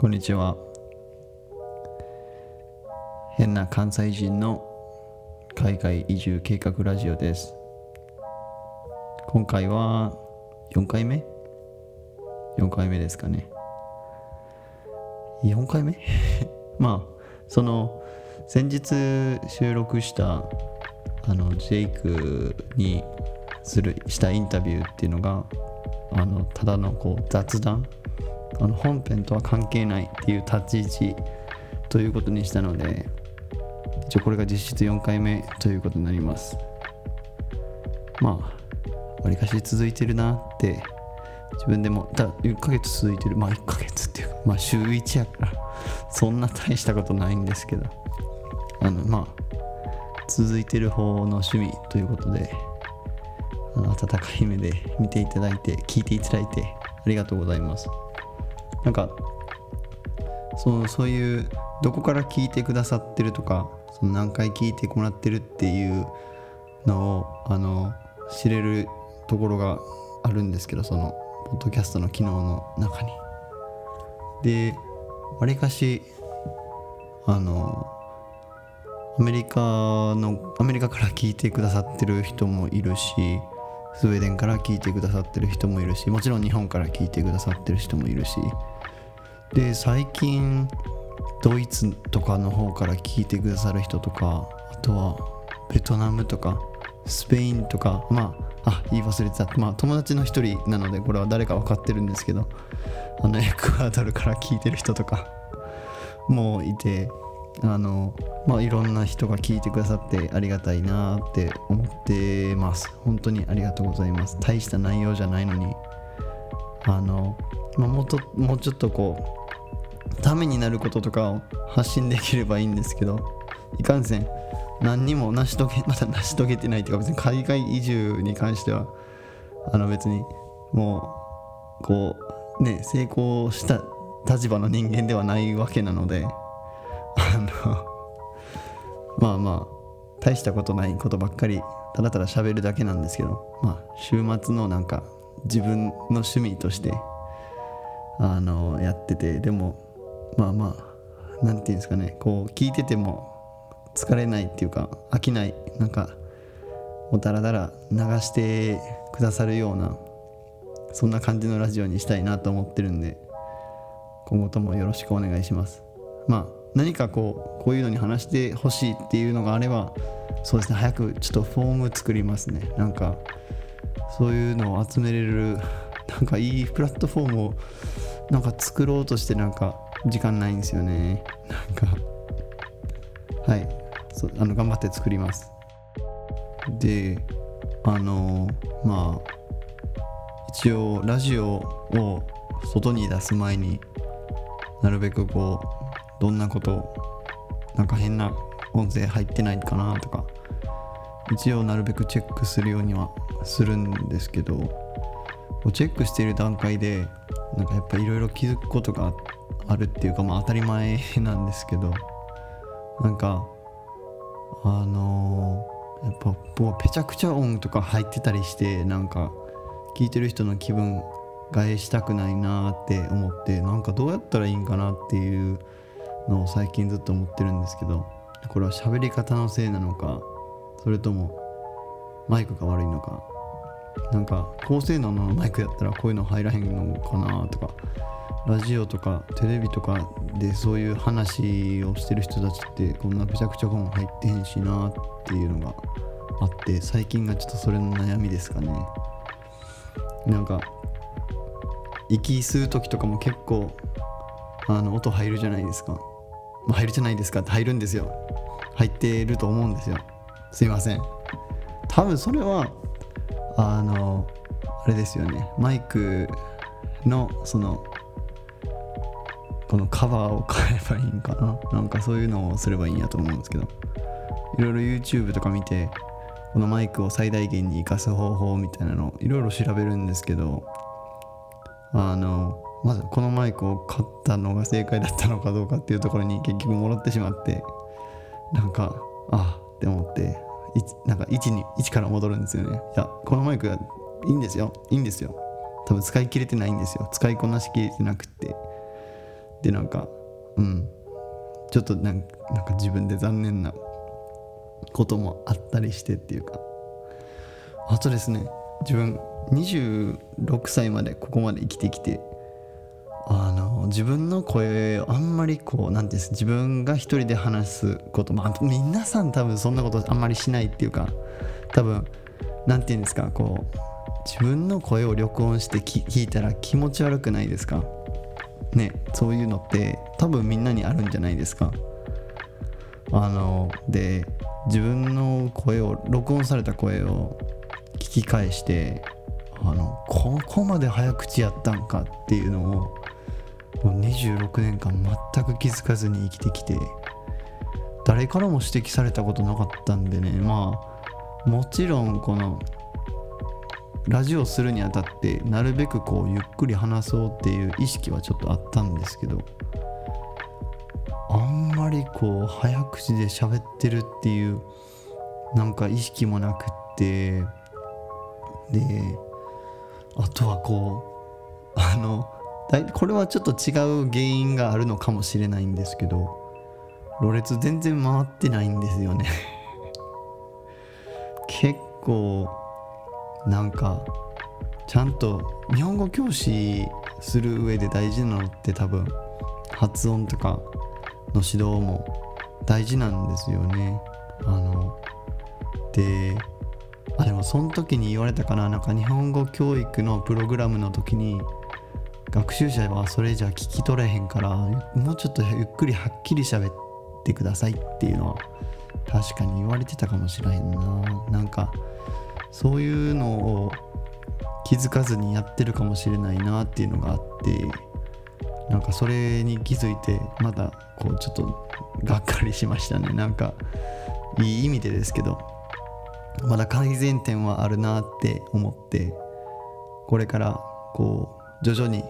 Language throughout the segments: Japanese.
こんにちは。変な関西人の海外移住計画ラジオです。今回は4回目 ?4 回目ですかね。4回目？まあその先日収録したあのジェイクにするしたインタビューっていうのがあのただのこう雑談あの本編とは関係ないっていう立ち位置ということにしたので一応これが実質4回目ということになります。まあわりかし続いてるなって自分でもだ1ヶ月続いてる。まあ1ヶ月っていうかまあ週1やからそんな大したことないんですけど。あのまあ続いてる方の趣味ということであの温かい目で見ていただいて聞いていただいてありがとうございます。なんかそうそういうどこから聞いてくださってるとかその何回聞いてもらってるっていうのをあの知れるところがあるんですけどそのポッドキャストの機能の中に。でわりかしあのアメリカのアメリカから聞いてくださってる人もいるしスウェーデンから聞いてくださってる人もいるしもちろん日本から聞いてくださってる人もいるしで最近ドイツとかの方から聞いてくださる人とかあとはベトナムとかスペインとかまああ言い忘れてた。まあ友達の一人なのでこれは誰か分かってるんですけどあのエクアドルから聞いてる人とかもいてあのまあいろんな人が聞いてくださってありがたいなって思ってます。本当にありがとうございます。大した内容じゃないのにあの、まあ、もっともうちょっとこうためになることとかを発信できればいいんですけどいかんせん何にも成し遂げ まだ成し遂げてないというか別に海外移住に関してはあの別にもうこうね成功した立場の人間ではないわけなのであの まあまあ大したことないことばっかりただただ喋るだけなんですけどまあ週末のなんか自分の趣味としてあのやっててでもまあまあなんていうんですかね。こう聞いてても疲れないっていうか飽きない。なんかもうだらだら流してくださるようなそんな感じのラジオにしたいなと思ってるんで今後ともよろしくお願いします。まあ何かこうこういうのに話してほしいっていうのがあればそうですね。早くちょっとフォーム作りますね。なんかそういうのを集めれるなんかいいプラットフォームをなんか作ろうとしてなんか時間ないんですよね。なんか。はい。そあの頑張って作ります。であのまあ一応ラジオを外に出す前になるべくこうどんなことなんか変な音声入ってないかなとか一応なるべくチェックするようにはするんですけどチェックしている段階でなんかやっぱいろいろ気づくことがあってあるっていうかまあ当たり前なんですけどなんかあのー、やっぱもうぺちゃくちゃ音とか入ってたりしてなんか聞いてる人の気分害したくないなって思ってなんかどうやったらいいんかなっていうのを最近ずっと思ってるんですけどこれは喋り方のせいなのかそれともマイクが悪いのかなんか高性能のマイクやったらこういうの入らへんのかなとかラジオとかテレビとかでそういう話をしてる人たちってこんなぺちゃくちゃ本入ってへんしなっていうのがあって最近がちょっとそれの悩みですかね。なんか息吸う時とかも結構あの音入るじゃないですか。ま、入るじゃないですかって入るんですよ。入ってると思うんですよ。すいません。多分それはあのあれですよね。マイクのそのこのカバーを変えばいいんかな？なんかそういうのをすればいいんやと思うんですけど。いろいろ YouTube とか見てこのマイクを最大限に活かす方法みたいなのいろいろ調べるんですけどあのまずこのマイクを買ったのが正解だったのかどうかっていうところに結局もらってしまってなんかあって思ってなんか1に1から戻るんですよね。いやこのマイクがいいんですよ。いいんですよ。多分使い切れてないんですよ。使いこなしきれてなくって。でなんかうん。ちょっとなんなんか自分で残念なこともあったりしてっていうか。あとですね自分26歳までここまで生きてきてあの自分の声あんまりこう何て言うんです自分が一人で話すことまあ皆さん多分そんなことあんまりしないっていうか多分何て言うんですかこう自分の声を録音して聞いたら気持ち悪くないですか？ねそういうのって多分みんなにあるんじゃないですか。あので自分の声を録音された声を聞き返してあのここまで早口やったんかっていうのをもう26年間全く気づかずに生きてきて誰からも指摘されたことなかったんでねまあもちろんこのラジオするにあたってなるべくこうゆっくり話そうっていう意識はちょっとあったんですけどあんまりこう早口で喋ってるっていうなんか意識もなくってであとはこうあのこれはちょっと違う原因があるのかもしれないんですけどろれつ全然回ってないんですよね。結構なんかちゃんと日本語教師する上で大事なのって多分発音とかの指導も大事なんですよね。あのであでもその時に言われたかななんか日本語教育のプログラムの時に学習者はそれじゃ聞き取れへんからもうちょっとゆっくりはっきり喋ってくださいっていうのは確かに言われてたかもしれへんななんかそういうのを気づかずにやってるかもしれないなっていうのがあってなんかそれに気づいてまだこうちょっとがっかりしましたね。なんかいい意味でですけどまだ改善点はあるなって思ってこれからこう徐々に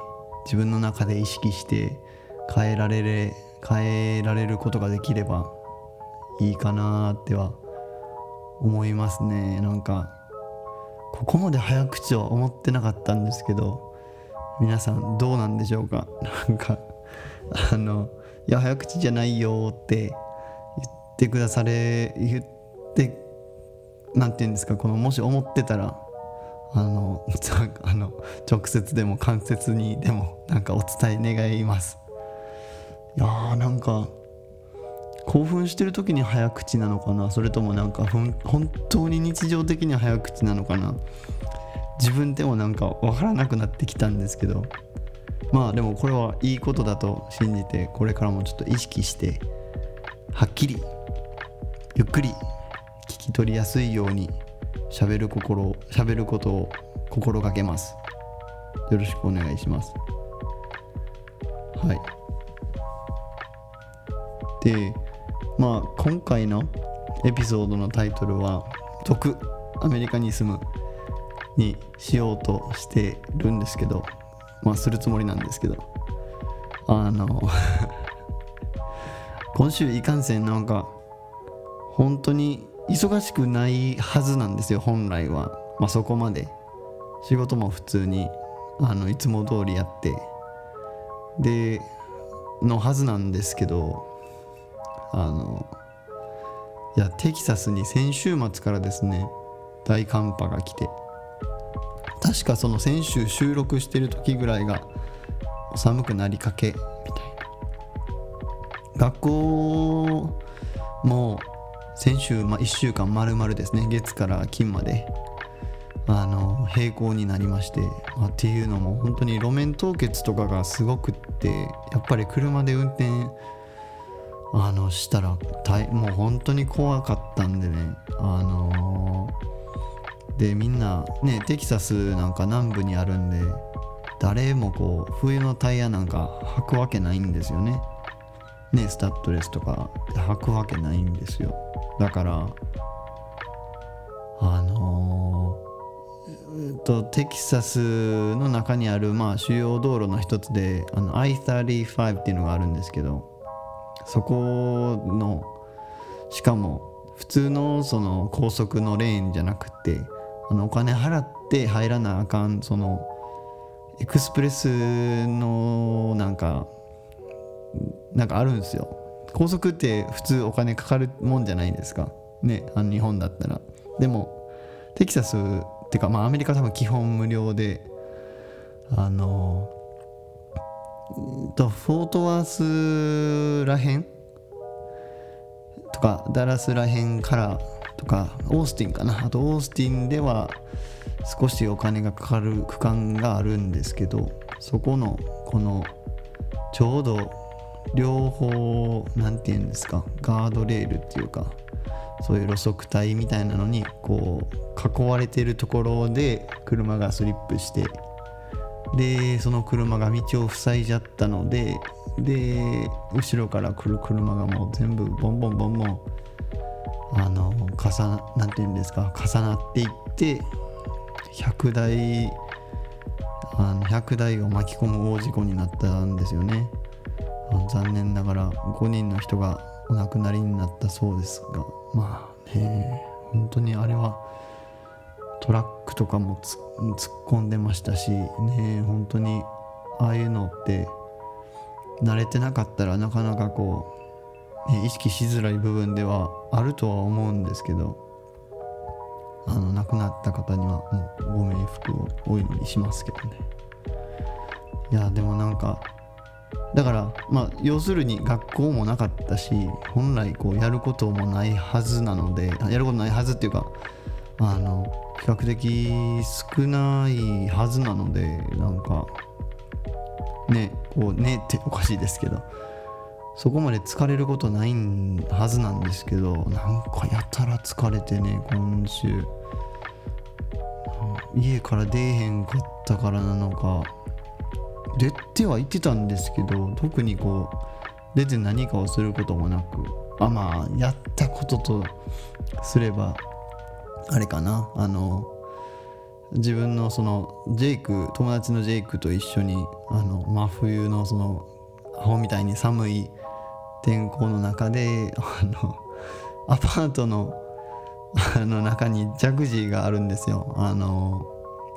自分の中で意識して変えられる変えられることができればいいかなっては思いますね。なんかここまで早口は思ってなかったんですけど皆さんどうなんでしょうか？なんかあのいや早口じゃないよって言ってくだされ言って何て言うんですか？このもし思ってたらあのあの直接でも間接にでもなんかお伝え願います。いやーなんか興奮してる時に早口なのかな？それともなんか本当に日常的に早口なのかな？自分でもなんか分からなくなってきたんですけど。まあでもこれはいいことだと信じてこれからもちょっと意識してはっきりゆっくり聞き取りやすいように喋る心喋ることを心がけます。よろしくお願いします。はい。でまあ今回のエピソードのタイトルは「毒アメリカに住む」にしようとしてるんですけどまあするつもりなんですけど。あの 今週いかんせんなんか本当に忙しくないはずなんですよ本来は。まあそこまで。仕事も普通にあのいつも通りやって。でのはずなんですけどあのいやテキサスに先週末からですね大寒波が来て確かその先週収録してる時ぐらいが寒くなりかけみたいな。学校も先週、ま、1週間丸々ですね月から金まであの並行になりまして、まあ、っていうのも本当に路面凍結とかがすごくってやっぱり車で運転あのしたらもう本当に怖かったんでねあのー、でみんなねテキサスなんか南部にあるんで誰もこう冬のタイヤなんか履くわけないんですよね。ねスタッドレスとか履くわけないんですよ。だからあのー、えっとテキサスの中にあるまあ主要道路の一つであの I35 っていうのがあるんですけどそこのしかも普通のその高速のレーンじゃなくてあのお金払って入らなあかんそのエクスプレスのなんかなんかあるんですよ。高速って普通お金かかるもんじゃないですか。ねあの日本だったら。でもテキサスってかまあアメリカ多分基本無料であのとフォートワースらへんとかダラスらへんからとかオースティンかな。あとオースティンでは少しお金がかかる区間があるんですけどそこのこのちょうど両方何て言うんですかガードレールっていうかそういう路側帯みたいなのにこう囲われてるところで車がスリップしてでその車が道を塞いじゃったのでで後ろから来る車がもう全部ボンボンボンボンあの重なんて言うんですか重なっていって100台あの100台を巻き込む大事故になったんですよね。残念ながら5人の人がお亡くなりになったそうですがまあね本当にあれはトラックとかも突っ込んでましたしね本当にああいうのって慣れてなかったらなかなかこう、ね、意識しづらい部分ではあるとは思うんですけどあの亡くなった方にはもうご冥福をお祈りしますけどね。いやでもなんかだからまあ要するに学校もなかったし本来こうやることもないはずなのでやることないはずっていうかあの比較的少ないはずなのでなんかねこうねっておかしいですけどそこまで疲れることないはずなんですけどなんかやたら疲れてね今週。家から出えへんかったからなのか。出ては言ってたんですけど特にこう出て何かをすることもなく。あまあやったこととすればあれかな。あの自分のそのジェイク友達のジェイクと一緒にあの真冬のそのアホみたいに寒い天候の中であのアパートのあの中にジャグジーがあるんですよ。あの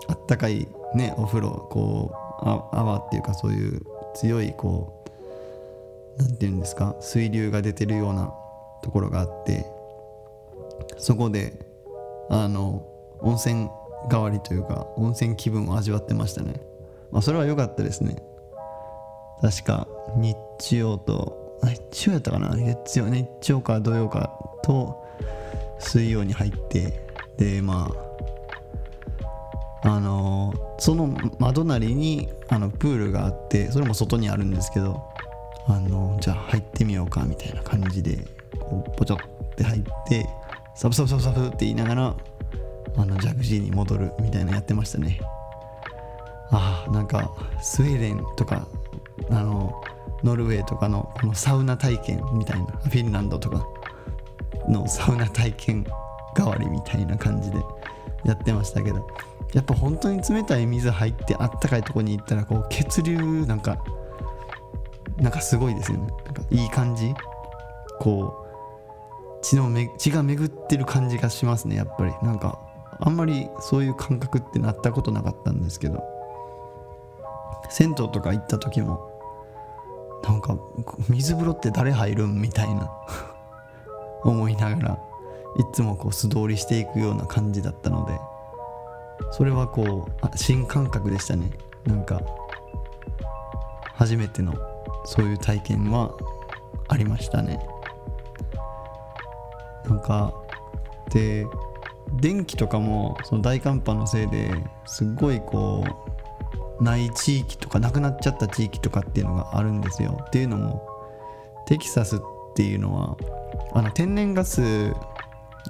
あったかいねお風呂こう泡っていうかそういう強いこう何て言うんですか水流が出てるようなところがあってそこであの温泉代わりというか温泉気分を味わってましたね。まあそれは良かったですね。確か日曜と日曜やったかな？月曜日曜か土曜かと水曜に入ってでまああのその窓なりにあのプールがあってそれも外にあるんですけどあのじゃあ入ってみようかみたいな感じでこうポチョって入ってサブサブサブサブって言いながらあのジャグジーに戻るみたいなやってましたね。ああなんかスウェーデンとかあのノルウェーとかのこのサウナ体験みたいなフィンランドとかのサウナ体験代わりみたいな感じでやってましたけどやっぱ本当に冷たい水入ってあったかいとこに行ったらこう血流なんかなんかすごいですよね。なんかいい感じ。こう血のめ血が巡ってる感じがしますねやっぱり。なんかあんまりそういう感覚ってなったことなかったんですけど。銭湯とか行った時もなんか水風呂って誰入るんみたいな 思いながらいつもこう素通りしていくような感じだったのでそれはこう新感覚でしたね。なんか初めてのそういう体験はありましたね。なんかで電気とかもその大寒波のせいですっごいこうない地域とかなくなっちゃった地域とかっていうのがあるんですよ。っていうのもテキサスっていうのはあの天然ガス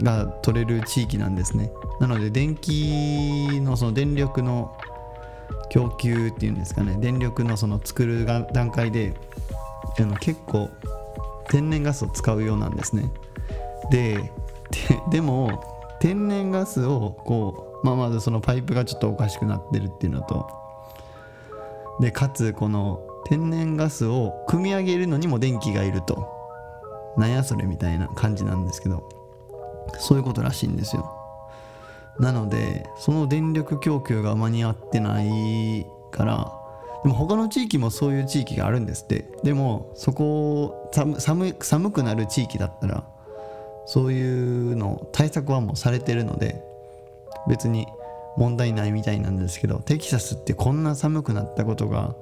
が取れる地域なんですね。なので電気のその電力の供給っていうんですかね。電力のその作る段階で結構天然ガスを使うようなんですね。ででも天然ガスをこう、まあ、まずそのパイプがちょっとおかしくなってるっていうのとでかつこの天然ガスを組み上げるのにも電気がいると。なんやそれみたいな感じなんですけどそういうことらしいんですよ。なのでその電力供給が間に合ってないからでも他の地域もそういう地域があるんですって。でもそこ寒寒寒くなる地域だったらそういうの対策はもうされてるので別に問題ないみたいなんですけどテキサスってこんな寒くなったことが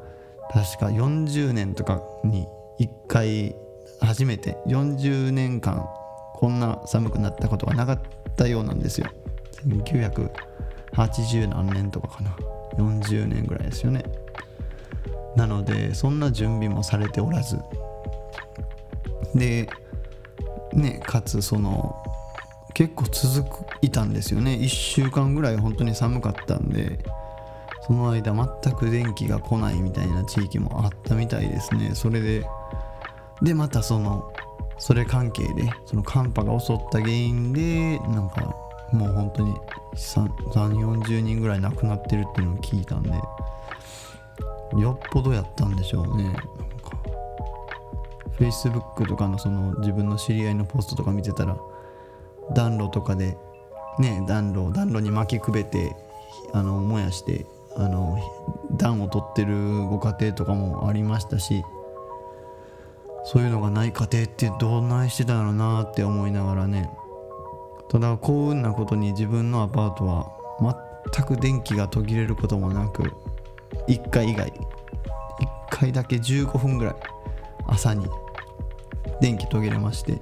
確か40年とかに1回初めて40年間こんな寒くなったことがなかったようなんですよ。1980何年とかかな。40年ぐらいですよね。なのでそんな準備もされておらず。でねかつその結構続いたんですよね。1週間ぐらい本当に寒かったんでその間全く電気が来ないみたいな地域もあったみたいですね。それででまたそのそれ関係でその寒波が襲った原因でなんかもう本当に3 4 0人ぐらい亡くなってるっていうのを聞いたんでよっぽどやったんでしょうね。Facebook とかのその自分の知り合いのポストとか見てたら暖炉とかでね暖炉暖炉に巻きくべてあの燃やしてあの暖を取ってるご家庭とかもありましたしそういうのがない家庭ってどんないしてたんやろなって思いながらね。ただ幸運なことに自分のアパートは全く電気が途切れることもなく1回以外1回だけ15分ぐらい朝に電気途切れまして。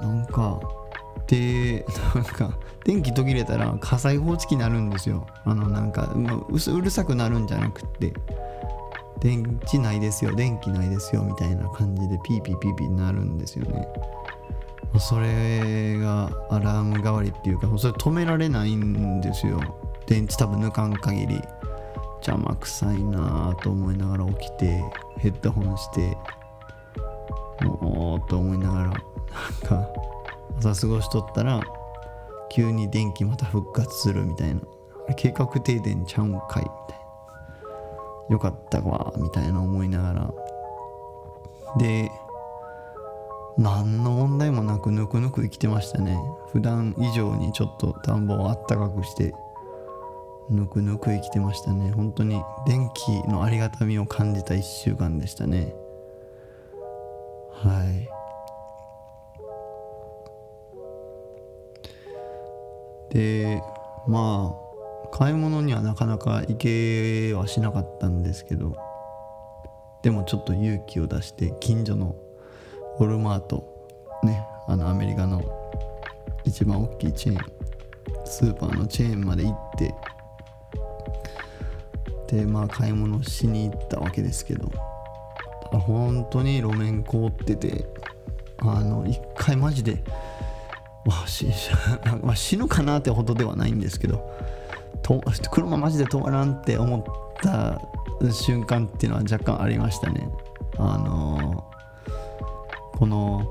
なんかでなんか電気途切れたら火災報知器になるんですよ。あのなんか、うるさくなるんじゃなくって。電池ないですよ電気ないですよみたいな感じでピーピーピーピーになるんですよね。それがアラーム代わりっていうかそれ止められないんですよ。電池多分抜かん限り。邪魔くさいなと思いながら起きてヘッドホンしてもうと思いながらなんか朝過ごしとったら急に電気また復活するみたいな。計画停電ちゃうんかいみたいな。よかったわみたいな思いながら。で何の問題もなくぬくぬく生きてましたね。普段以上にちょっと暖房をあったかくしてぬくぬく生きてましたね。本当に電気のありがたみを感じた1週間でしたね。はい。でまあ買い物にはなかなか行けはしなかったんですけどでもちょっと勇気を出して近所のウォルマートねあのアメリカの一番大きいチェーンスーパーのチェーンまで行ってでまあ買い物しに行ったわけですけど。本当に路面凍っててあの一回マジでわし まあ、死ぬかなってほどではないんですけどと車マジで止まらんって思った瞬間っていうのは若干ありましたね。あのこの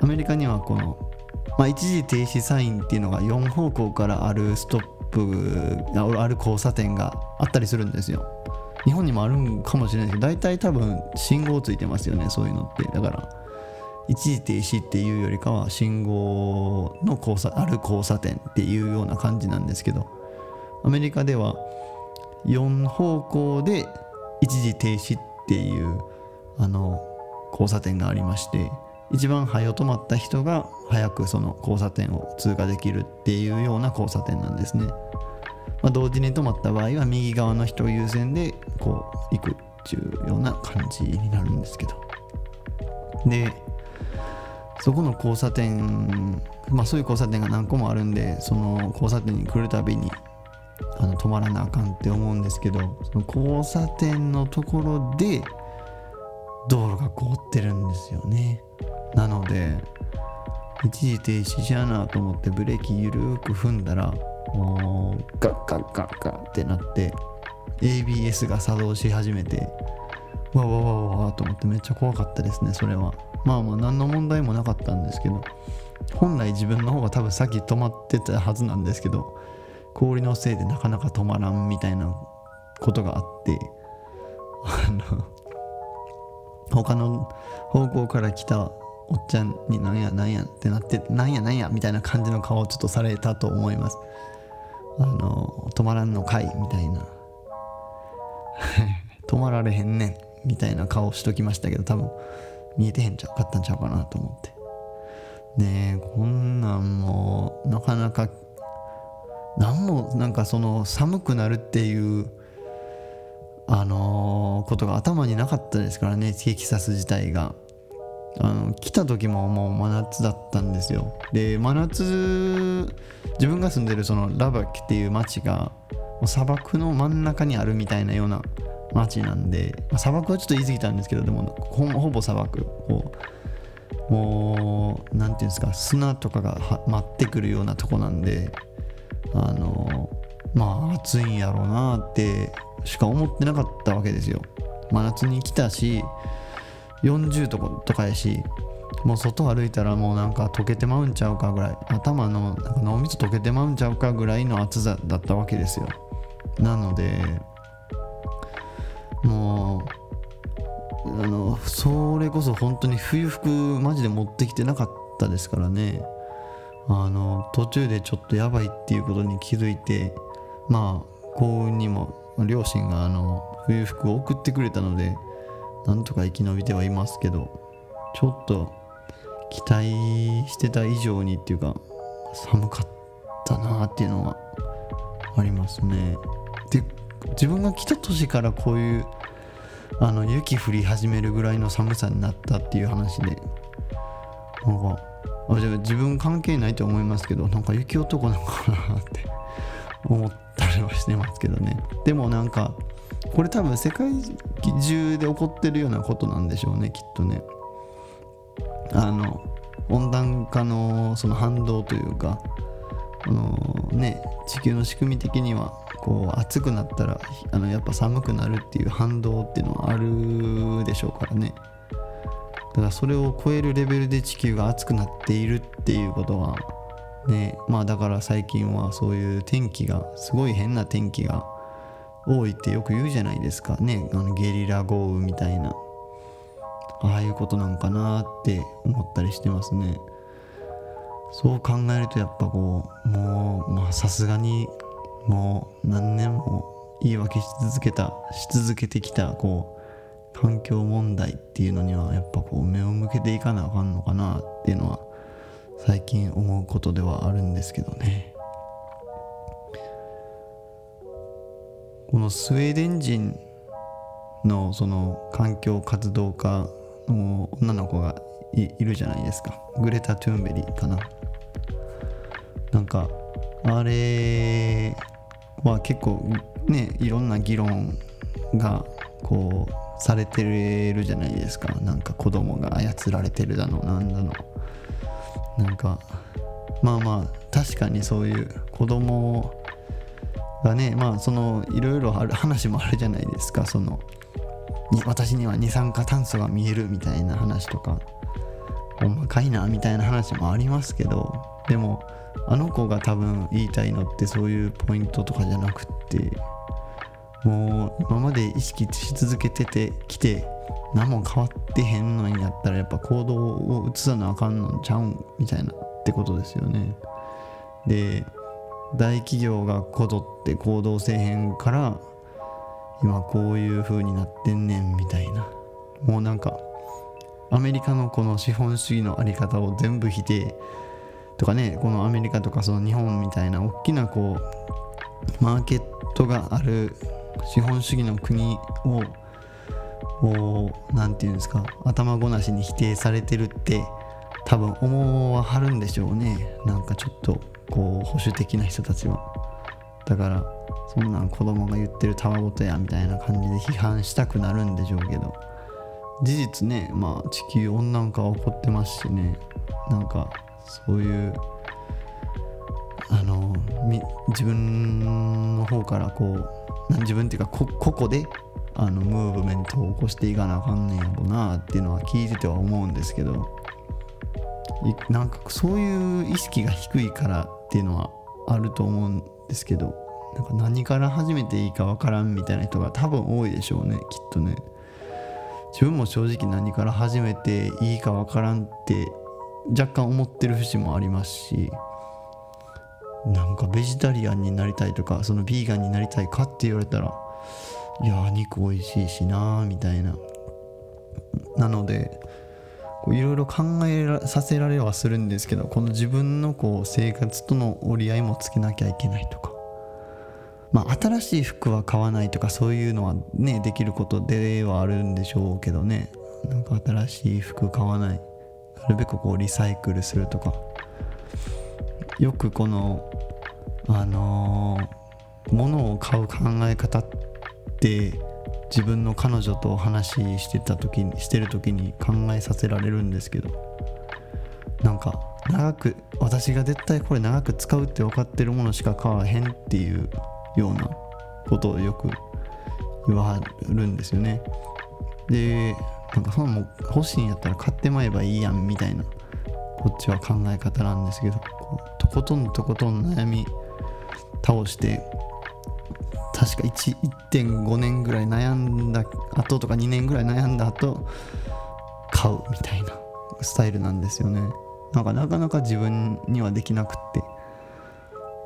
アメリカにはこの、まあ、一時停止サインっていうのが4方向からあるストップある交差点があったりするんですよ。日本にもあるんかもしれないですけど大体多分信号ついてますよねそういうのってだから一時停止っていうよりかは信号の交差ある交差点っていうような感じなんですけどアメリカでは4方向で一時停止っていうあの交差点がありまして一番早止まった人が早くその交差点を通過できるっていうような交差点なんですね。まあ、同時に止まった場合は右側の人優先でこう行くっていうような感じになるんですけど。でそこの交差点まあそういう交差点が何個もあるんでその交差点に来るたびにあの止まらなあかんって思うんですけどその交差点のところで道路が凍ってるんですよねなので一時停止しやなと思ってブレーキゆるく踏んだらもうガッガッガッガッってなって ABS が作動し始めてわわわわわと思ってめっちゃ怖かったですねそれは。まあまあ何の問題もなかったんですけど本来自分の方が多分先止まってたはずなんですけど氷のせいでなかなか止まらんみたいなことがあってあの他の方向から来たおっちゃんになんやなんやってなってなんやなんやみたいな感じの顔をちょっとされたと思います。あの止まらんのかいみたいな。止まられへんねんみたいな顔しときましたけど多分見えてへんちゃうかったんちゃうかなと思って。ねえこんなんもなかなか何もなんかその寒くなるっていうあのー、ことが頭になかったですからねテキサス自体が。あの来た時ももう真夏だったんですよ。で真夏自分が住んでるそのラバックっていう町がもう砂漠の真ん中にあるみたいなような町なんで、まあ、砂漠はちょっと言い過ぎたんですけどでもほぼ砂漠。をもう何て言うんですか砂とかが舞ってくるようなとこなんであのまあ暑いんやろうなってしか思ってなかったわけですよ。真夏に来たし40とことかやしもう外歩いたらもうなんか溶けてまうんちゃうかぐらい頭のなんか脳みそ溶けてまうんちゃうかぐらいの暑さだったわけですよ。なのでもうあのそれこそ本当に冬服マジで持ってきてなかったですからね。あの途中でちょっとやばいっていうことに気づいてまあ幸運にも両親があの冬服を送ってくれたのでなんとか生き延びてはいますけどちょっと期待してた以上にっていうか寒かったなっていうのはありますね。で自分が来た年からこういうあの雪降り始めるぐらいの寒さになったっていう話でなんか自分関係ないと思いますけどなんか雪男なのかなって思ったりはしてますけどね。でもなんかこれ多分世界中で起こってるようなことなんでしょうねきっとね。あの温暖化のその反動というかあのね地球の仕組み的にはこう暑くなったらあのやっぱ寒くなるっていう反動っていうのはあるでしょうからね。だからそれを超えるレベルで地球が熱くなっているっていうことはねまあだから最近はそういう天気がすごい変な天気が多いってよく言うじゃないですか。ねあのゲリラ豪雨みたいな。ああいうことなんかなって思ったりしてますね。そう考えるとやっぱこうもうまあさすがにもう何年も言い訳し続けたし続けてきたこう環境問題っていうのにはやっぱこう目を向けていかなあかんのかなっていうのは最近思うことではあるんですけどね。このスウェーデン人のその環境活動家の女の子がいるじゃないですか。グレタ・トゥーンベリかな。なんかあれは結構ねいろんな議論がこうされてるじゃないですか。なんか子供が操られてるだのなんだの。なんかまあまあ確かにそういう子供がねまあそのいろいろある 話もあるじゃないですかその私には二酸化炭素が見えるみたいな話とかほんまかいなみたいな話もありますけどでもあの子が多分言いたいのってそういうポイントとかじゃなくってもう今まで意識し続けててきて何も変わってへんのにやったらやっぱ行動を移さなあかんのちゃうんみたいなってことですよね。で大企業がこぞって行動せえへんから今こういう風になってんねんみたいな。もうなんかアメリカのこの資本主義の在り方を全部否定とかねこのアメリカとかその日本みたいな大きなこうマーケットがある資本主義の国を何て言うんですか頭ごなしに否定されてるって多分思わはるんでしょうね。なんかちょっとこう保守的な人たちは。だからそんなん子供が言ってるたわごとやみたいな感じで批判したくなるんでしょうけど。事実ねまあ地球温暖化は起こってますしね。なんかそういうあの自分の方からこう自分っていうか個々であのムーブメントを起こしていかなあかんねんやろなっていうのは聞いてては思うんですけど。なんかそういう意識が低いからっていうのはあると思うんですけどなんか何から始めていいかわからんみたいな人が多分多いでしょうねきっとね。自分も正直何から始めていいかわからんって若干思ってる節もありますしなんかベジタリアンになりたいとかそのビーガンになりたいかって言われたらいや肉美味しいしなみたいな。なのでいろいろ考えさせられはするんですけどこの自分のこう生活との折り合いもつけなきゃいけないとか。まあ新しい服は買わないとかそういうのはねできることではあるんでしょうけどね。なんか新しい服買わない。なるべくこうリサイクルするとか。よくこのあのー、物を買う考え方って自分の彼女と話してた時にしてる時に考えさせられるんですけどなんか長く私が絶対これ長く使うって分かってるものしか買わへんっていうようなことをよく言わはるんですよね。でなんかそのもう欲しいんやったら買ってまえばいいやんみたいなこっちは考え方なんですけどとことんとことん悩み倒して確か1.5年ぐらい悩んだ後とか2年ぐらい悩んだ後買うみたいなスタイルなんですよね。なんかなかなか自分にはできなくって。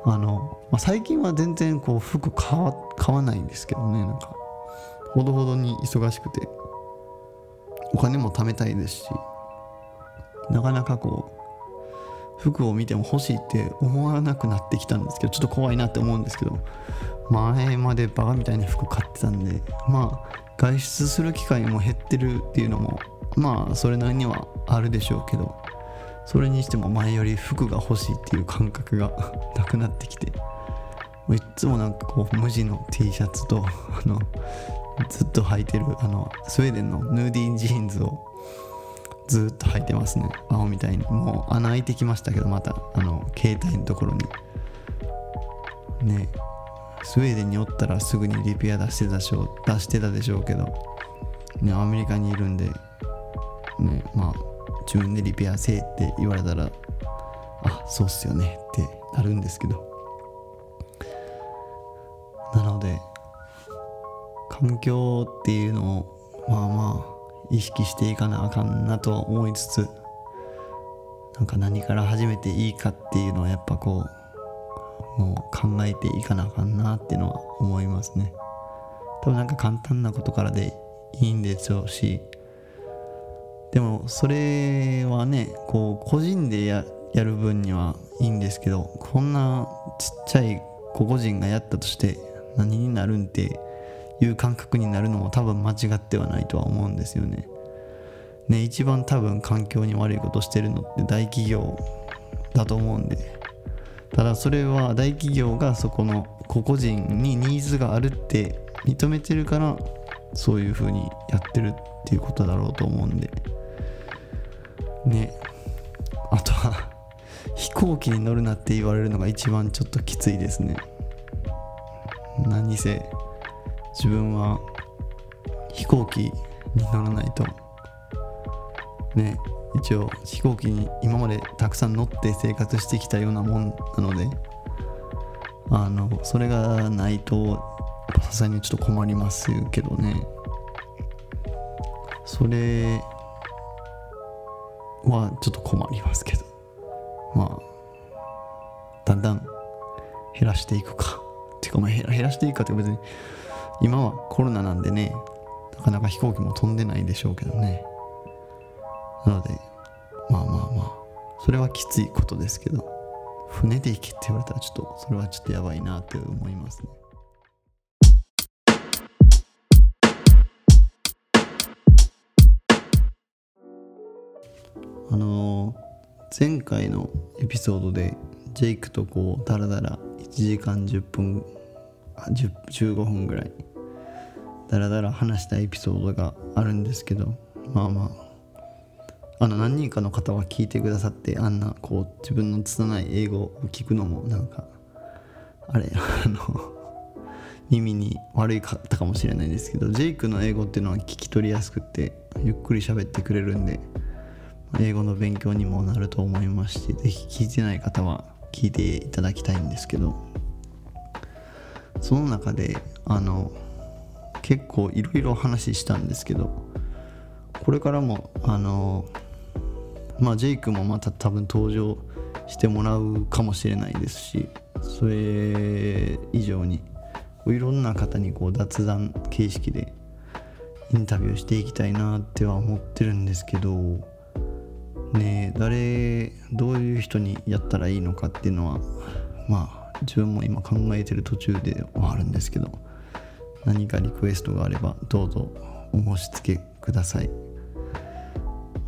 あの、まあ、最近は全然こう服買わ買わないんですけどね。なんかほどほどに忙しくて。お金も貯めたいですしなかなかこう服を見ても欲しいって思わなくなってきたんですけどちょっと怖いなって思うんですけど前までバカみたいに服買ってたんでまあ外出する機会も減ってるっていうのもまあそれなりにはあるでしょうけどそれにしても前より服が欲しいっていう感覚が なくなってきていつもなんかこう無地の T シャツとあのずっと履いてるあのスウェーデンの Nudie Jeans をずっと履いてますね。青みたいに。もう穴開いてきましたけどまたあの携帯のところに。ね。スウェーデンにおったらすぐにリペア出してたでしょ出してたでしょうけど、ね、アメリカにいるんで、ね、まあ自分でリペアせえって言われたらあそうっすよねってなるんですけど。なので環境っていうのをまあまあ意識していかなあかんなとは思いつつなんか何から始めていいかっていうのはやっぱこうもう考えていかなあかんなっていうのは思いますね。多分なんか簡単なことからでいいんでしょうし。でもそれはねこう個人でやる分にはいいんですけどこんなちっちゃい個々人がやったとして何になるんっていう感覚になるのも多分間違ってはないとは思うんですよね。ね一番多分環境に悪いことしてるのって大企業だと思うんで。ただそれは大企業がそこの個々人にニーズがあるって認めてるからそういう風にやってるっていうことだろうと思うんで。ね。あとは飛行機に乗るなって言われるのが一番ちょっときついですね。何せ自分は飛行機に乗らないと。ね。一応飛行機に今までたくさん乗って生活してきたようなもんなのであのそれがないとさすがにちょっと困りますけどね。それはちょっと困りますけど。まあだんだん減らしていくか。っていうかまあ減らしていくかって別に今はコロナなんでねなかなか飛行機も飛んでないでしょうけどね。なのでまあまあまあそれはきついことですけど船で行けって言われたらちょっとそれはちょっとやばいなって思いますね。あのー、前回のエピソードでジェイクとこうダラダラ1時間10分15分ぐらいダラダラ話したエピソードがあるんですけどまあまああの何人かの方は聞いてくださってあんなこう自分の拙い英語を聞くのもなんかあれ あの耳に悪いかったかもしれないですけどジェイクの英語っていうのは聞き取りやすくてゆっくり喋ってくれるんで英語の勉強にもなると思いますし是非聞いてない方は聞いていただきたいんですけどその中であの結構いろいろ話したんですけどこれからもあのまあジェイクもまた多分登場してもらうかもしれないですしそれ以上にいろんな方にこう雑談形式でインタビューしていきたいなっては思ってるんですけどね誰どういう人にやったらいいのかっていうのはまあ自分も今考えてる途中ではあるんですけど何かリクエストがあればどうぞお申し付けください。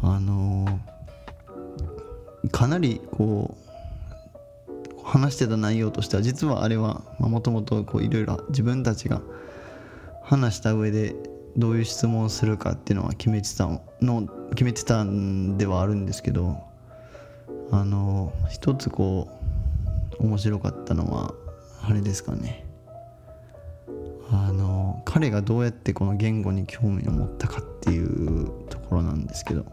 あのかなりこう話してた内容としては実はあれはもともといろいろ自分たちが話した上でどういう質問をするかっていうのは決めてたの決めてたんではあるんですけどあの一つこう面白かったのはあれですかね。あの彼がどうやってこの言語に興味を持ったかっていうところなんですけど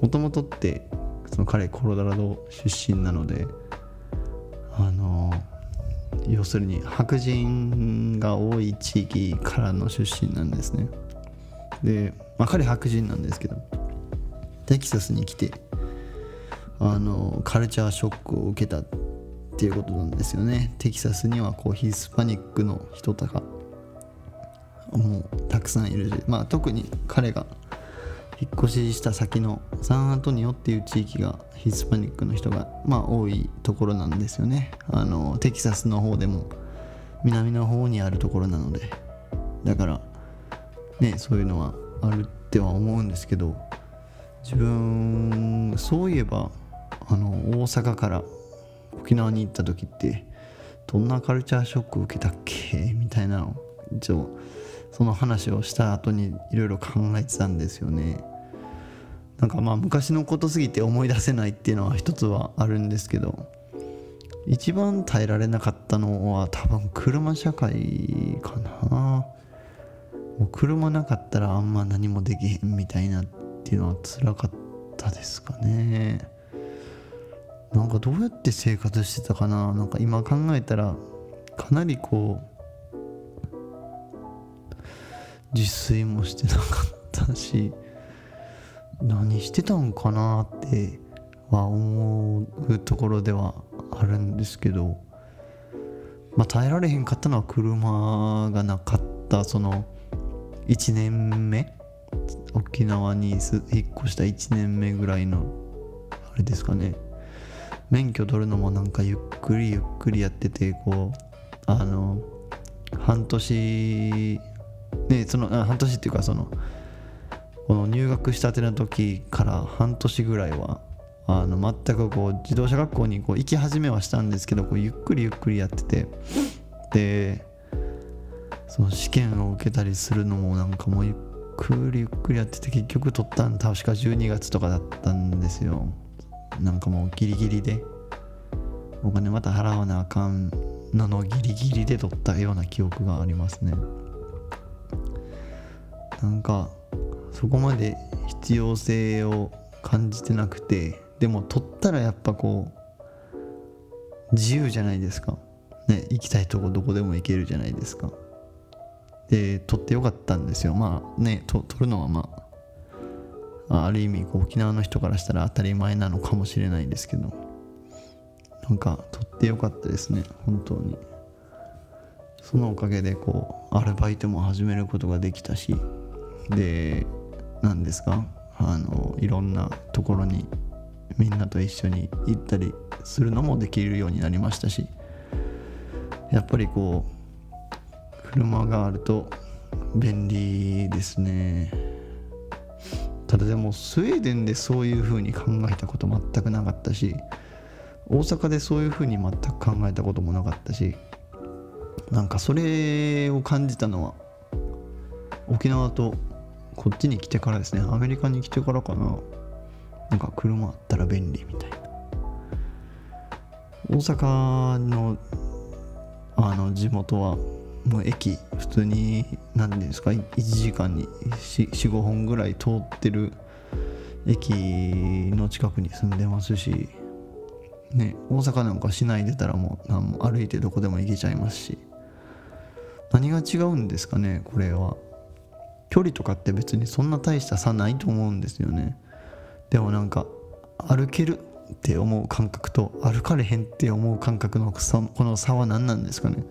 もともとってその彼コロラド出身なのであの要するに白人が多い地域からの出身なんですね。で、まあ、彼白人なんですけどテキサスに来てあのカルチャーショックを受けたっていうことなんですよね。テキサスにはこうヒスパニックの人とかもうたくさんいるし、まあ、特に彼が引っ越しした先のサンアントニオっていう地域がヒスパニックの人がまあ多いところなんですよね。あのテキサスの方でも南の方にあるところなので。だからねそういうのはあるっては思うんですけど自分そういえばあの大阪から沖縄に行った時ってどんなカルチャーショック受けたっけ？みたいなの一応その話をした後にいろいろ考えてたんですよね。なんかまあ昔のことすぎて思い出せないっていうのは一つはあるんですけど一番耐えられなかったのは多分車社会かな。もう車なかったらあんま何もできへんみたいなっていうのは辛かったですかね。なんかどうやって生活してたかな。なんか今考えたらかなりこう自炊もしてなかったし何してたんかなっては思うところではあるんですけどまあ耐えられへんかったのは車がなかった。その1年目沖縄に引っ越した1年目ぐらいのあれですかね。免許取るのもなんかゆっくりゆっくりやっててこうあの半年でその半年っていうかそのこの入学したての時から半年ぐらいはあの全くこう自動車学校にこう行き始めはしたんですけどこうゆっくりゆっくりやっててでその試験を受けたりするのもなんかもうゆっくりゆっくりやってて結局取ったん確か12月とかだったんですよ。なんかもうギリギリでお金また払わなあかんののギリギリで取ったような記憶がありますね。なんかそこまで必要性を感じてなくてでも取ったらやっぱこう自由じゃないですか。ね行きたいとこどこでも行けるじゃないですか。で取ってよかったんですよ。まあね取るのはまあある意味こう沖縄の人からしたら当たり前なのかもしれないですけどなんか取ってよかったですね。本当に。そのおかげでこうアルバイトも始めることができたしで何ですか？あのいろんなところにみんなと一緒に行ったりするのもできるようになりましたしやっぱりこう車があると便利ですね。ただでもスウェーデンでそういう風に考えたこと全くなかったし大阪でそういう風に全く考えたこともなかったしなんかそれを感じたのは沖縄とこっちに来てからですね。アメリカに来てからかな。なんか車あったら便利みたいな。大阪のあの地元はもう駅普通に何ていうんですか1時間に45本ぐらい通ってる駅の近くに住んでますしね大阪なんか市内出たらもう歩いてどこでも行けちゃいますし。何が違うんですかねこれは。距離とかって別にそんな大した差ないと思うんですよね。でもなんか歩けるって思う感覚と歩かれへんって思う感覚のこの差は何なんですかね。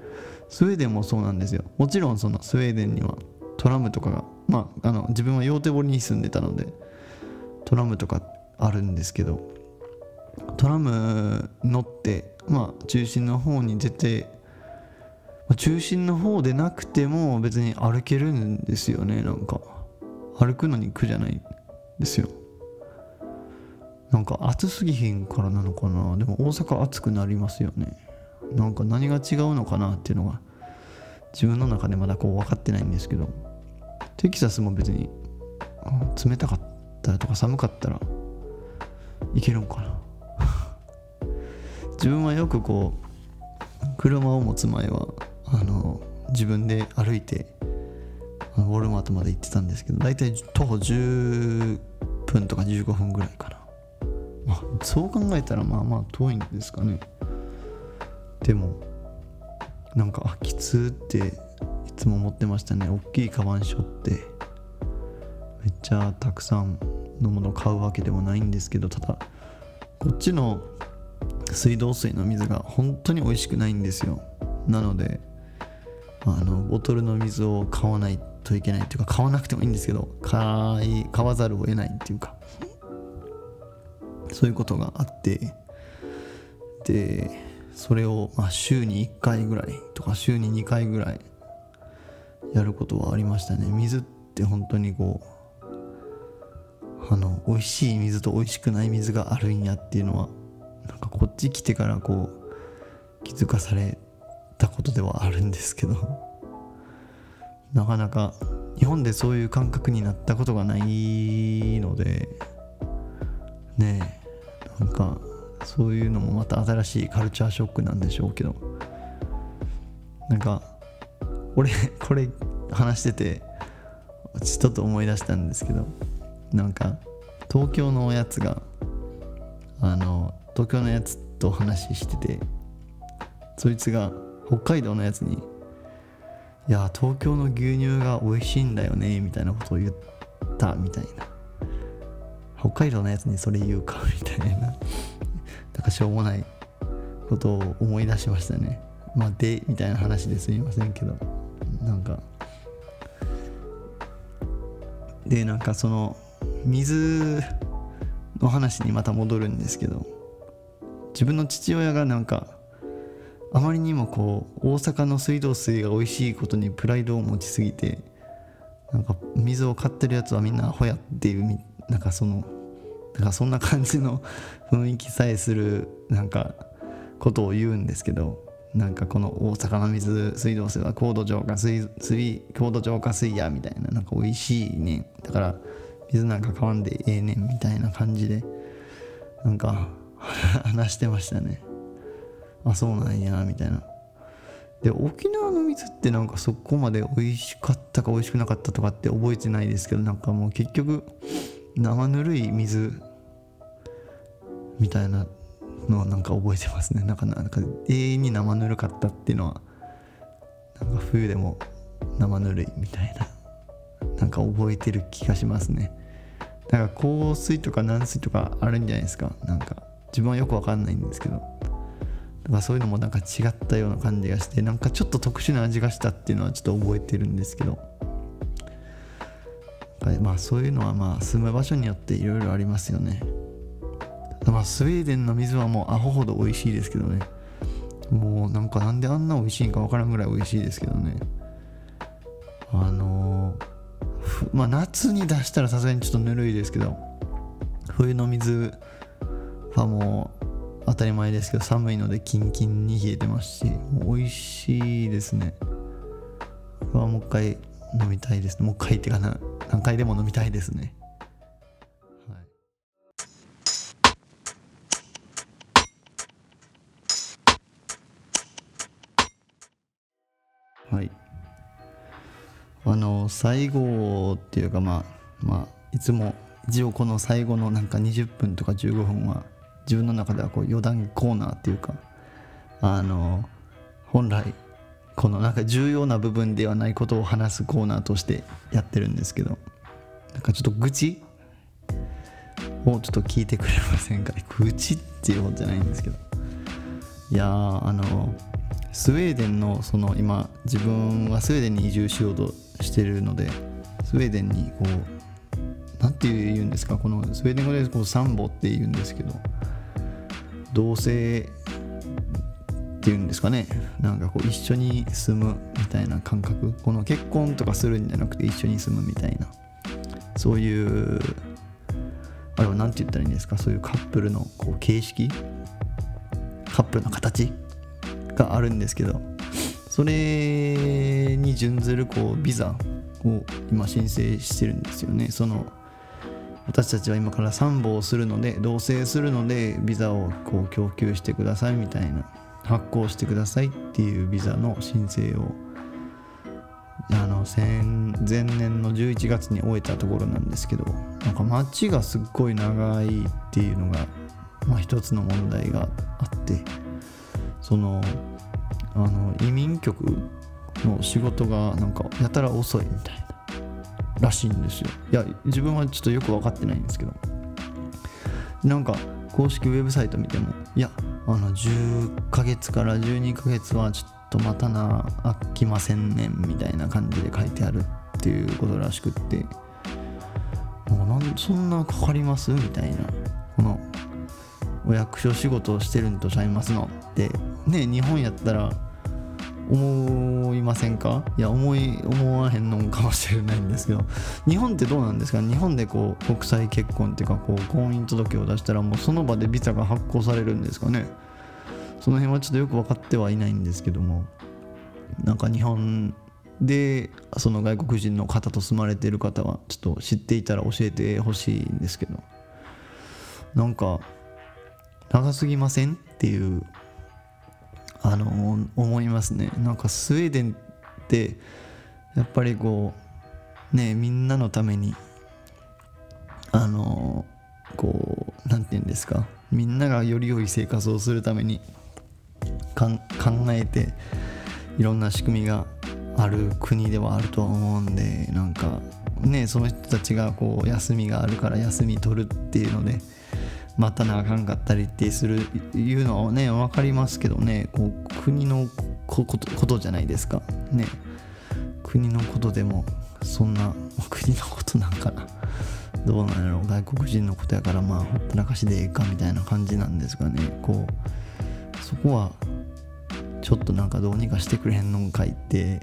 スウェーデンもそうなんですよ。もちろんそのスウェーデンにはトラムとかがまああの自分はヨーテボリに住んでたのでトラムとかあるんですけどトラム乗ってまあ中心の方に出て中心の方でなくても別に歩けるんですよねなんか。歩くのに苦じゃないんですよ。なんか暑すぎひんからなのかな。でも大阪暑くなりますよね。なんか何が違うのかなっていうのが自分の中でまだこう分かってないんですけど。テキサスも別に冷たかったらとか寒かったらいけるんかな。自分はよくこう車を持つ前はあの自分で歩いてウォルマートまで行ってたんですけど大体徒歩10分とか15分ぐらいかな、あ、そう考えたらまあまあ遠いんですかね。でもなんかあきつっていつも思ってましたね。大きいカバンしょってめっちゃたくさんのものを買うわけでもないんですけどただこっちの水道水の水が本当に美味しくないんですよ。なのであのボトルの水を買わないといけないっていうか買わなくてもいいんですけど買い買わざるを得ないっていうかそういうことがあってでそれをまあ週に1回ぐらいとか週に2回ぐらいやることはありましたね。水って本当にこうあの美味しい水と美味しくない水があるんやっていうのはなんかこっち来てからこう気づかされたことではあるんですけどなかなか日本でそういう感覚になったことがないのでねえなんかそういうのもまた新しいカルチャーショックなんでしょうけどなんか俺これ話しててちょっと思い出したんですけどなんか東京のやつがあの東京のやつと話しててそいつが北海道のやつに「いや東京の牛乳が美味しいんだよね」みたいなことを言ったみたいな。北海道のやつにそれ言うかみたいな。なんかしょうもないことを思い出しましたね。まあでみたいな話ですみませんけど。なんかでなんかその水の話にまた戻るんですけど自分の父親がなんかあまりにもこう大阪の水道水が美味しいことにプライドを持ちすぎてなんか水を買ってるやつはみんなアホやっていうなんかそのなんかそんな感じの 雰囲気さえするなんかことを言うんですけどなんかこの大阪の水水道水は高度浄化水水高度浄化水やみたいななんか美味しいねん。だから水なんか買わんでええねんみたいな感じでなんか 話してましたね。あそうなんやみたいな。で沖縄の水ってなんかそこまで美味しかったか美味しくなかったとかって覚えてないですけどなんかもう結局生ぬるい水みたいなのはなんか覚えてますね。なんかなんか永遠に生ぬるかったっていうのはなんか冬でも生ぬるいみたいな。なんか覚えてる気がしますね。だから香水とか軟水とかあるんじゃないですか。なんか自分はよくわかんないんですけど。だかそういうのもなんか違ったような感じがしてなんかちょっと特殊な味がしたっていうのはちょっと覚えてるんですけど。まあそういうのはまあ住む場所によっていろいろありますよね。まあスウェーデンの水はもうアホほど美味しいですけどね。もうなんかなんであんな美味しいんかわからんぐらい美味しいですけどね。あのー、まあ夏に出したらさすがにちょっとぬるいですけど冬の水はもう当たり前ですけど寒いのでキンキンに冷えてますし美味しいですね。はもう一回飲みたいですもう一回ってかな何回でも飲みたいですね。はい、あの最後っていうかまあまあいつも一応この最後のなんか20分とか15分は自分の中ではこう余談コーナーっていうかあの本来このなんか重要な部分ではないことを話すコーナーとしてやってるんですけどなんかちょっと愚痴？をちょっと聞いてくれませんか？愚痴っていうことじゃないんですけど。いやあのスウェーデンのその今自分はスウェーデンに移住しようとしてるのでスウェーデンにこう何て言うんですか？このスウェーデン語でこうサンボって言うんですけど同性っていうんですかね。なんかこう一緒に住むみたいな感覚。この結婚とかするんじゃなくて一緒に住むみたいな。そういうあれは何て言ったらいいんですか？そういうカップルのこう形式？カップルの形があるんですけど。それに準ずるこうビザを今申請してるんですよね。その私たちは今から参謀をするので同棲するのでビザをこう供給してくださいみたいな発行してくださいっていうビザの申請をあの前年の11月に終えたところなんですけどなんか街がすっごい長いっていうのが、まあ、一つの問題があってそのあの移民局の仕事がなんかやたら遅いみたいな。らしいんですよ。いや自分はちょっとよく分かってないんですけど。なんか公式ウェブサイト見てもいやあの10ヶ月から12ヶ月はちょっとまたな飽きませんねんみたいな感じで書いてあるっていうことらしくって。もうなんそんなかかります？みたいな。このお役所仕事をしてるんとちゃいますの？って。ね日本やったら思いませんか？いや思い思わへんのかもしれないんですけど。日本ってどうなんですか？日本でこう国際結婚っていうかこう婚姻届を出したらもうその場でビザが発行されるんですかね？その辺はちょっとよく分かってはいないんですけども。なんか日本でその外国人の方と住まれてる方はちょっと知っていたら教えてほしいんですけど。なんか長すぎません？っていうあの思いますね。なんかスウェーデンってやっぱりこうねみんなのためにあのこう何て言うんですかみんながより良い生活をするために考えていろんな仕組みがある国ではあるとは思うんでなんかねその人たちがこう休みがあるから休み取るっていうので待たなあかんかったりってするいうのはね分かりますけどね。こう国のことことじゃないですか。ね。国のことでもそんな 国のことなんかな。どうなんやろ外国人のことやからまあほったらかしでええかみたいな感じなんですがね。こうそこはちょっとなんかどうにかしてくれへんのかいって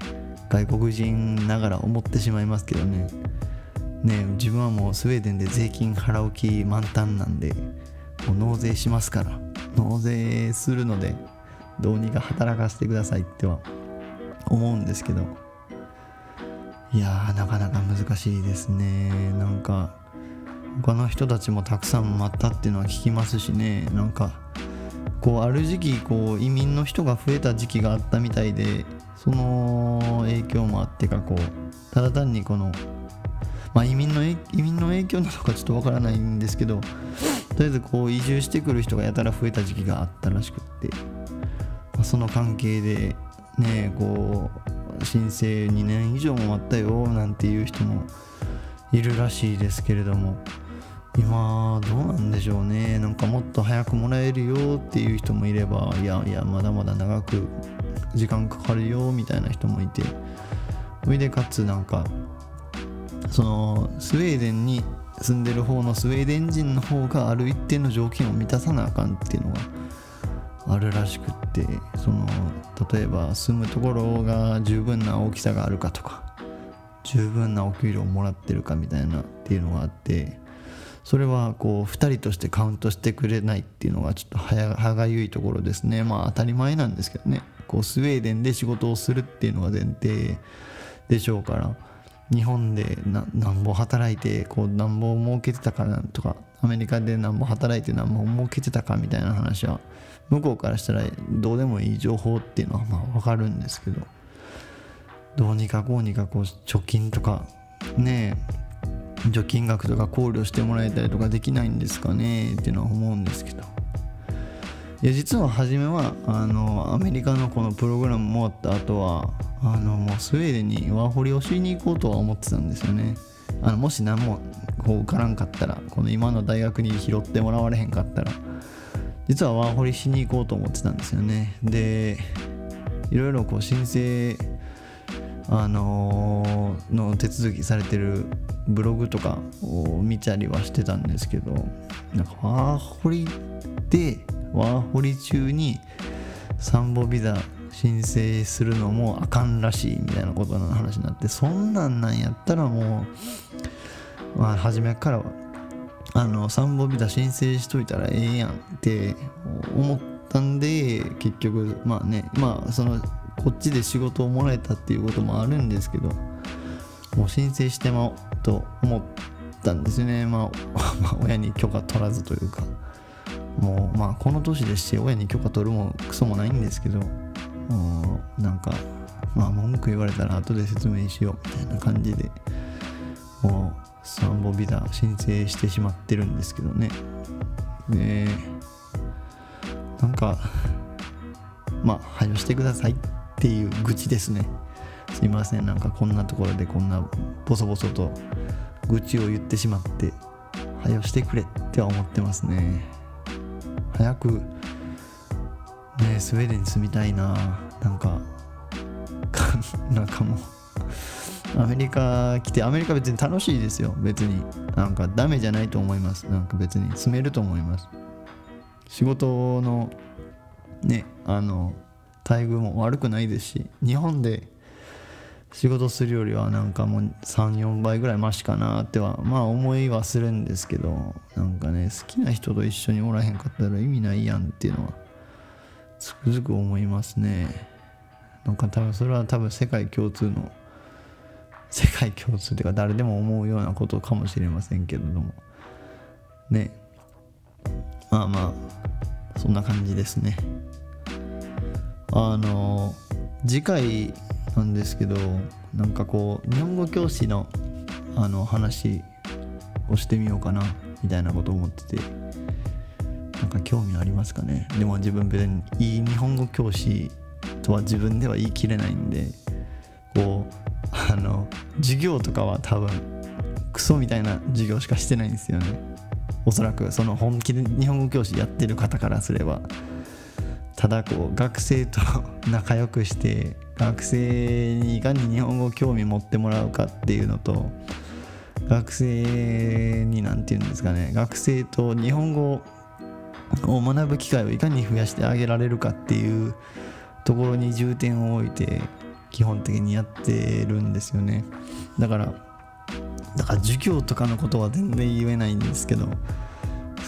外国人ながら思ってしまいますけどね。ね自分はもうスウェーデンで税金払う気満タンなんでもう納税しますから納税するのでどうにか働かせてくださいっては思うんですけど。いやーなかなか難しいですね。なんか他の人たちもたくさん待ったっていうのは聞きますしね。なんかこうある時期こう移民の人が増えた時期があったみたいでその影響もあってかこうただ単にこのまあ移民の移民の影響なのかちょっとわからないんですけどとりあえずこう移住してくる人がやたら増えた時期があったらしくって、まあ、その関係でねこう申請2年以上も待ったよなんていう人もいるらしいですけれども今どうなんでしょうねなんかもっと早くもらえるよっていう人もいればいやいやまだまだ長く時間かかるよみたいな人もいてそれでかつなんかそのスウェーデンに住んでる方のスウェーデン人の方がある一定の条件を満たさなあかんっていうのがあるらしくってその例えば住むところが十分な大きさがあるかとか十分なお給料をもらってるかみたいなっていうのがあってそれはこう2人としてカウントしてくれないっていうのがちょっと歯がゆいところですね。まあ当たり前なんですけどね。こうスウェーデンで仕事をするっていうのが前提でしょうから。日本でなんぼ働いてこうなんぼ儲けてたかなとかアメリカでなんぼ働いてなんぼ儲けてたかみたいな話は向こうからしたらどうでもいい情報っていうのはまあ分かるんですけどどうにかこうにかこう貯金とかねえ貯金額とか考慮してもらえたりとかできないんですかねっていうのは思うんですけど。いや実は初めはあのアメリカのこのプログラム終わった後はあのもうスウェーデンにワーホリをしに行こうとは思ってたんですよね。あのもし何もこう受からんかったらこの今の大学に拾ってもらわれへんかったら。実はワーホリしに行こうと思ってたんですよね。でいろいろこう申請あのーの手続きされてるブログとかを見たりはしてたんですけどなんかワーホリでワーホリ中にサンボビザ申請するのもあかんらしいみたいなことの話になってそんなんなんやったらもう、まあ、初めからあのサンボビザ申請しといたらええやんって思ったんで結局まあねまあそのこっちで仕事をもらえたっていうこともあるんですけどもう申請してまおうと思ったんですね、まあ親に許可取らずというか。もうまあこの年でして親に許可取るもクソもないんですけどもうなんかまあ文句言われたら後で説明しようみたいな感じでもうサンボビザ申請してしまってるんですけどね。でなんかまあ配慮してくださいっていう愚痴ですね。すいません。なんかこんなところでこんなボソボソと愚痴を言ってしまって配慮してくれっては思ってますね。早くねスウェーデンに住みたいななんか なんかもうアメリカ来てアメリカ別に楽しいですよ別に。なんかダメじゃないと思います。なんか別に。住めると思います。仕事のねあの待遇も悪くないですし日本で仕事するよりはなんかもう34倍ぐらいマシかなってはまあ思いはするんですけどなんかね好きな人と一緒におらへんかったら意味ないやんっていうのはつくづく思いますね。なんか多分それは多分世界共通の世界共通っていうか誰でも思うようなことかもしれませんけれども。ね。まあまあそんな感じですね。あの次回なんですけどなんかこう日本語教師のあの話をしてみようかなみたいなことを思っててなんか興味ありますかね？でも自分別にいい日本語教師とは自分では言い切れないんでこうあの授業とかは多分クソみたいな授業しかしてないんですよね。おそらくその本気で日本語教師やってる方からすれば。ただこう学生と仲良くして学生にいかに日本語興味持ってもらうかっていうのと学生に何て言うんですかね。学生と日本語を学ぶ機会をいかに増やしてあげられるかっていうところに重点を置いて基本的にやってるんですよね。だからだから授業とかのことは全然言えないんですけど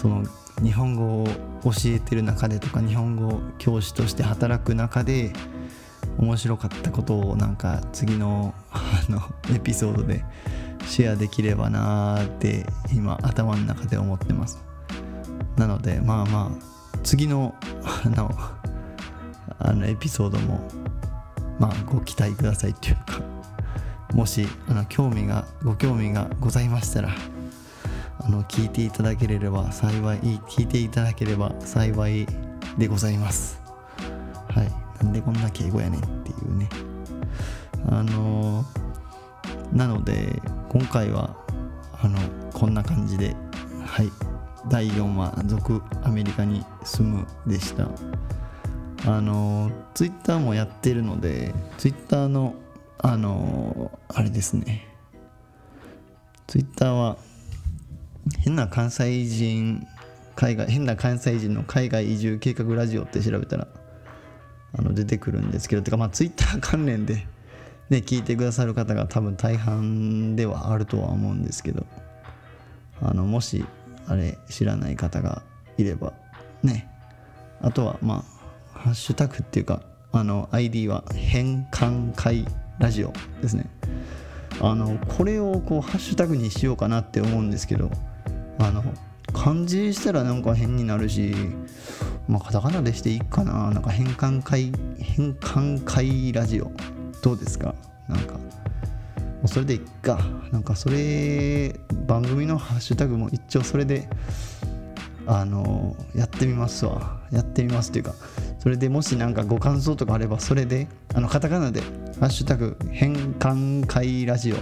その日本語を教えてる中でとか日本語教師として働く中で面白かったことをなんか次のあの エピソードでシェアできればなーって今頭の中で思ってます。なのでまあまあ次の あのあのエピソードもまあご期待くださいっていうかもしあの興味がご興味がございましたらあの聞いていただければ幸い聞いていただければ幸いでございます。はい。なんでこんな敬語やねんっていうね。あのなので今回はあのこんな感じではい。第4話「続アメリカに住む」でした。あのツイッターもやってるのでツイッターのあのあれですね。ツイッターは変な関西人海外変な関西人の海外移住計画ラジオって調べたらあの出てくるんですけどてかまあツイッター関連でね聞いてくださる方が多分大半ではあるとは思うんですけどあのもしあれ知らない方がいればね。あとはまあハッシュタグっていうかあの ID は変換会ラジオですね。あのこれをこうハッシュタグにしようかなって思うんですけどあの漢字したらなんか変になるし、まあ、カタカナでしていいかな。なんか変換会変換会ラジオ。どうですか？なんか。もうそれでいっか。なんかそれ番組のハッシュタグも一応それであのやってみますわ。やってみますっていうかそれでもし何かご感想とかあればそれであのカタカナで「ハッシュタグ変換会ラジオ」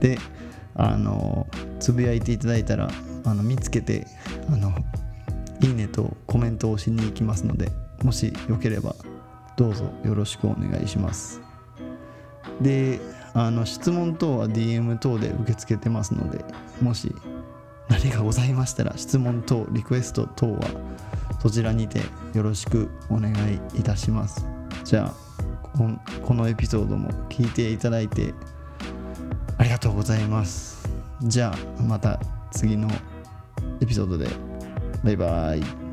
であのつぶやいていただいたらあの見つけてあのいいねとコメントをしに行きますのでもしよければどうぞよろしくお願いします。であの質問等は DM 等で受け付けてますのでもし何かございましたら質問等リクエスト等はそちらにてよろしくお願いいたします。じゃあここのエピソードも聞いていただいてありがとうございます。じゃあまた次のエピソードで。バイバイ。